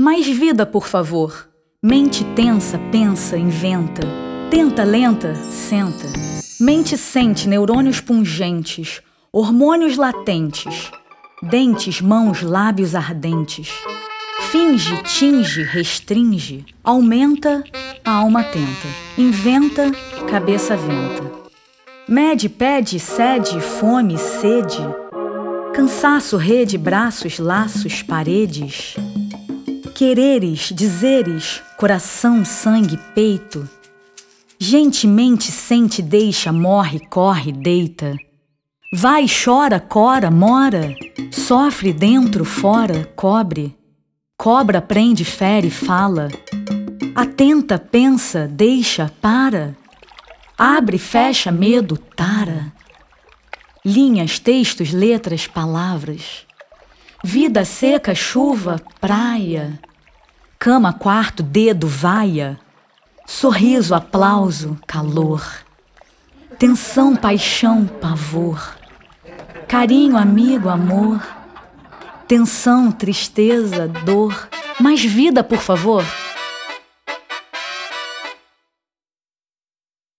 Mais vida, por favor. Mente tensa, pensa, inventa. Tenta lenta, senta. Mente sente, neurônios pungentes, hormônios latentes, dentes, mãos, lábios ardentes. Finge, tinge, restringe, aumenta, a alma tenta. Inventa, cabeça venta. Mede, pede, cede, fome, sede. Cansaço, rede, braços, laços, paredes. Quereres, dizeres, coração, sangue, peito. Gente, mente, sente, deixa, morre, corre, deita. Vai, chora, cora, mora. Sofre dentro, fora, cobre. Cobra, prende, fere, fala. Atenta, pensa, deixa, para. Abre, fecha, medo, tara. Linhas, textos, letras, palavras. Vida seca, chuva, praia. Cama, quarto, dedo, vaia. Sorriso, aplauso, calor. Tensão, paixão, pavor. Carinho, amigo, amor. Tensão, tristeza, dor. Mais vida, por favor.